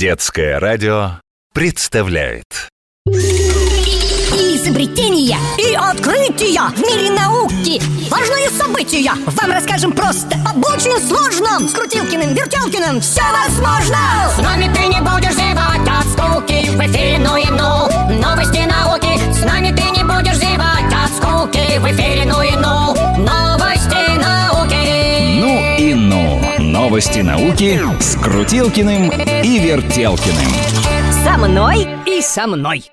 Детское радио представляет. Изобретения и открытия в мире науки. Важные события. Вам расскажем просто Об очень сложном. С Крутилкиным, Вертелкиным все возможно. С нами ты не будешь зевать от скуки В эфире ну и ну Новости науки. С нами ты не будешь зевать от скуки В эфире Новости науки с Крутилкиным и Вертелкиным Со мной и со мной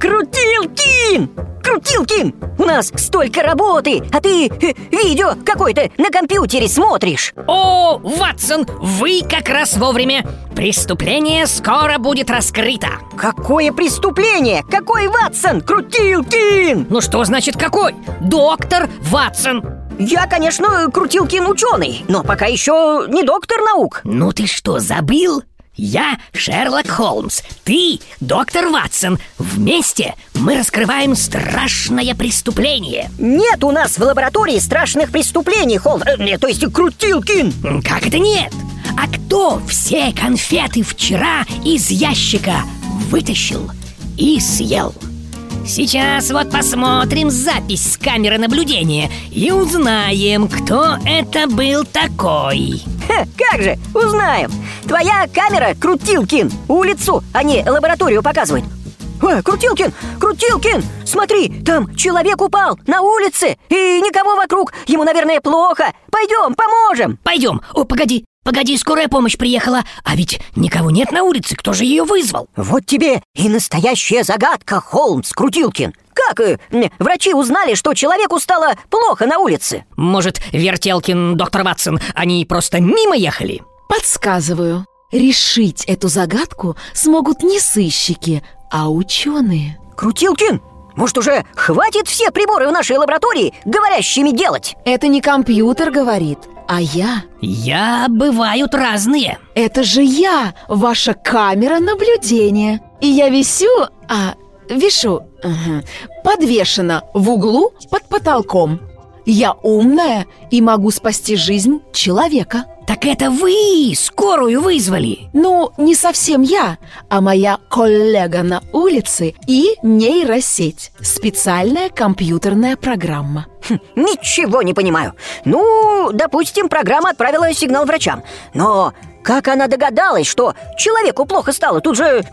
Крутилкин! Крутилкин! У нас столько работы, а ты э, видео какое-то на компьютере смотришь О, Ватсон, вы как раз вовремя Преступление скоро будет раскрыто Какое преступление? Какой Ватсон? Крутилкин! Ну что значит какой? Доктор Ватсон Я, конечно, Крутилкин ученый, но пока еще не доктор наук Ну ты что, забыл? Я Шерлок Холмс, ты доктор Ватсон Вместе мы раскрываем страшное преступление Нет у нас в лаборатории страшных преступлений, Холм... э, то есть Крутилкин Как это нет? А кто все конфеты вчера из ящика вытащил и съел? Сейчас вот посмотрим запись с камеры наблюдения и узнаем, кто это был такой. Ха, как же, узнаем. Твоя камера, Крутилкин, улицу, а не лабораторию показывает. Ой, Крутилкин, Крутилкин, смотри, там человек упал на улице И никого вокруг, ему, наверное, плохо. Пойдем, поможем. Пойдем. О, погоди, погоди, скорая помощь приехала. А ведь никого нет на улице, кто же ее вызвал? Вот тебе и настоящая загадка, Холмс Крутилкин Как э, врачи узнали, что человеку стало плохо на улице? Может, Вертелкин, доктор Ватсон, они просто мимо ехали? Подсказываю. Решить эту загадку смогут не сыщики, а ученые. Крутилкин, может уже хватит все приборы в нашей лаборатории говорящими делать? Это не компьютер говорит, а я. Я бывают разные. Это же я, ваша камера наблюдения. И я висю, а, вишу, ага, подвешена в углу под потолком. Я умная и могу спасти жизнь человека. Так это вы скорую вызвали. Ну, не совсем я, а моя коллега на улице и нейросеть. Специальная компьютерная программа. Хм, Ничего не понимаю. Ну, допустим, программа отправила сигнал врачам. Но как она догадалась, что человеку плохо стало? Тут же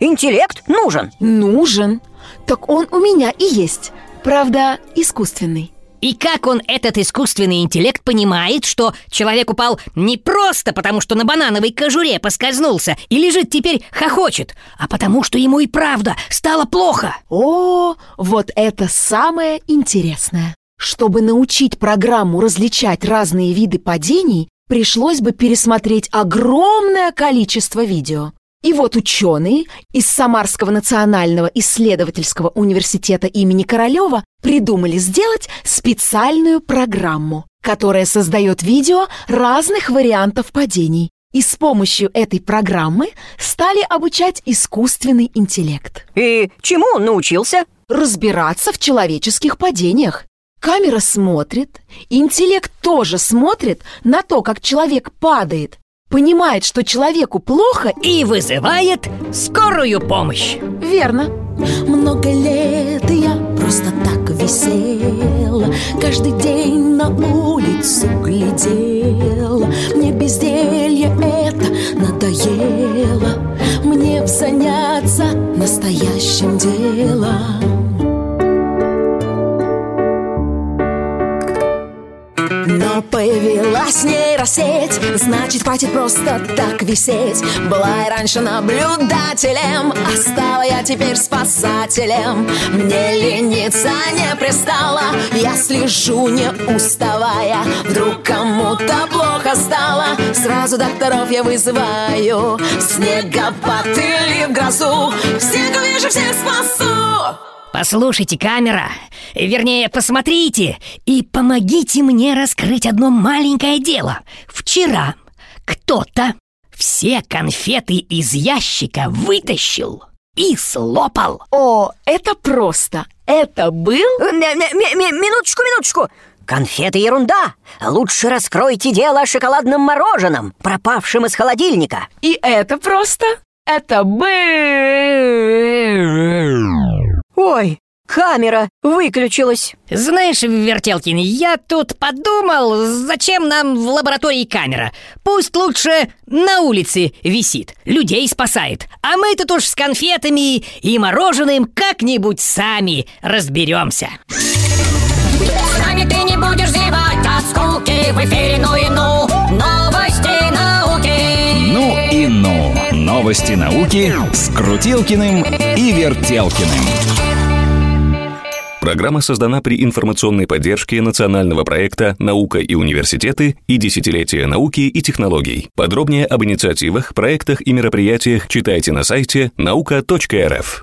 интеллект нужен. Нужен. Так он у меня и есть. Правда, искусственный. И как он, этот искусственный интеллект, понимает, что человек упал не просто потому, что на банановой кожуре поскользнулся и лежит теперь хохочет, а потому, что ему и правда стало плохо? О, вот это самое интересное. Чтобы научить программу различать разные виды падений, пришлось бы пересмотреть огромное количество видео. И вот ученые из Самарского национального исследовательского университета имени Королева придумали сделать специальную программу, которая создает видео разных вариантов падений. И с помощью этой программы стали обучать искусственный интеллект. И чему он научился? Разбираться в человеческих падениях. Камера смотрит, интеллект тоже смотрит на то, как человек падает, понимает, что человеку плохо И вызывает скорую помощь. Верно. Много лет я просто так висела Каждый день на улицу глядела Мне безделье это надоело Мне заняться настоящим делом Но появилась нейросеть Значит, хватит просто так висеть. Была я раньше наблюдателем А стала я теперь спасателем. Мне лениться не пристало Я слежу не уставая. Вдруг кому-то плохо стало Сразу докторов я вызываю. Снегопад или грозу Послушайте, камера, вернее, посмотрите и помогите мне раскрыть одно маленькое дело. Вчера кто-то все конфеты из ящика вытащил и слопал. О, это просто. Это был... Э, Минуточку, минуточку. Конфеты ерунда! Лучше раскройте дело о шоколадном мороженом, пропавшем из холодильника. И это просто... Это бы... Ой, камера выключилась. Знаешь, Вертелкин, я тут подумал, зачем нам в лаборатории камера? Пусть лучше на улице висит, людей спасает. А мы тут уж с конфетами и мороженым как-нибудь сами разберемся. С нами ты не будешь зевать от скуки В эфире ну и ну Новости науки Ну и ну. Новости науки с Крутилкиным и Вертелкиным. Программа создана при информационной поддержке национального проекта «Наука и университеты» и «Десятилетие науки и технологий». Подробнее об инициативах, проектах и мероприятиях читайте на сайте наука.рф.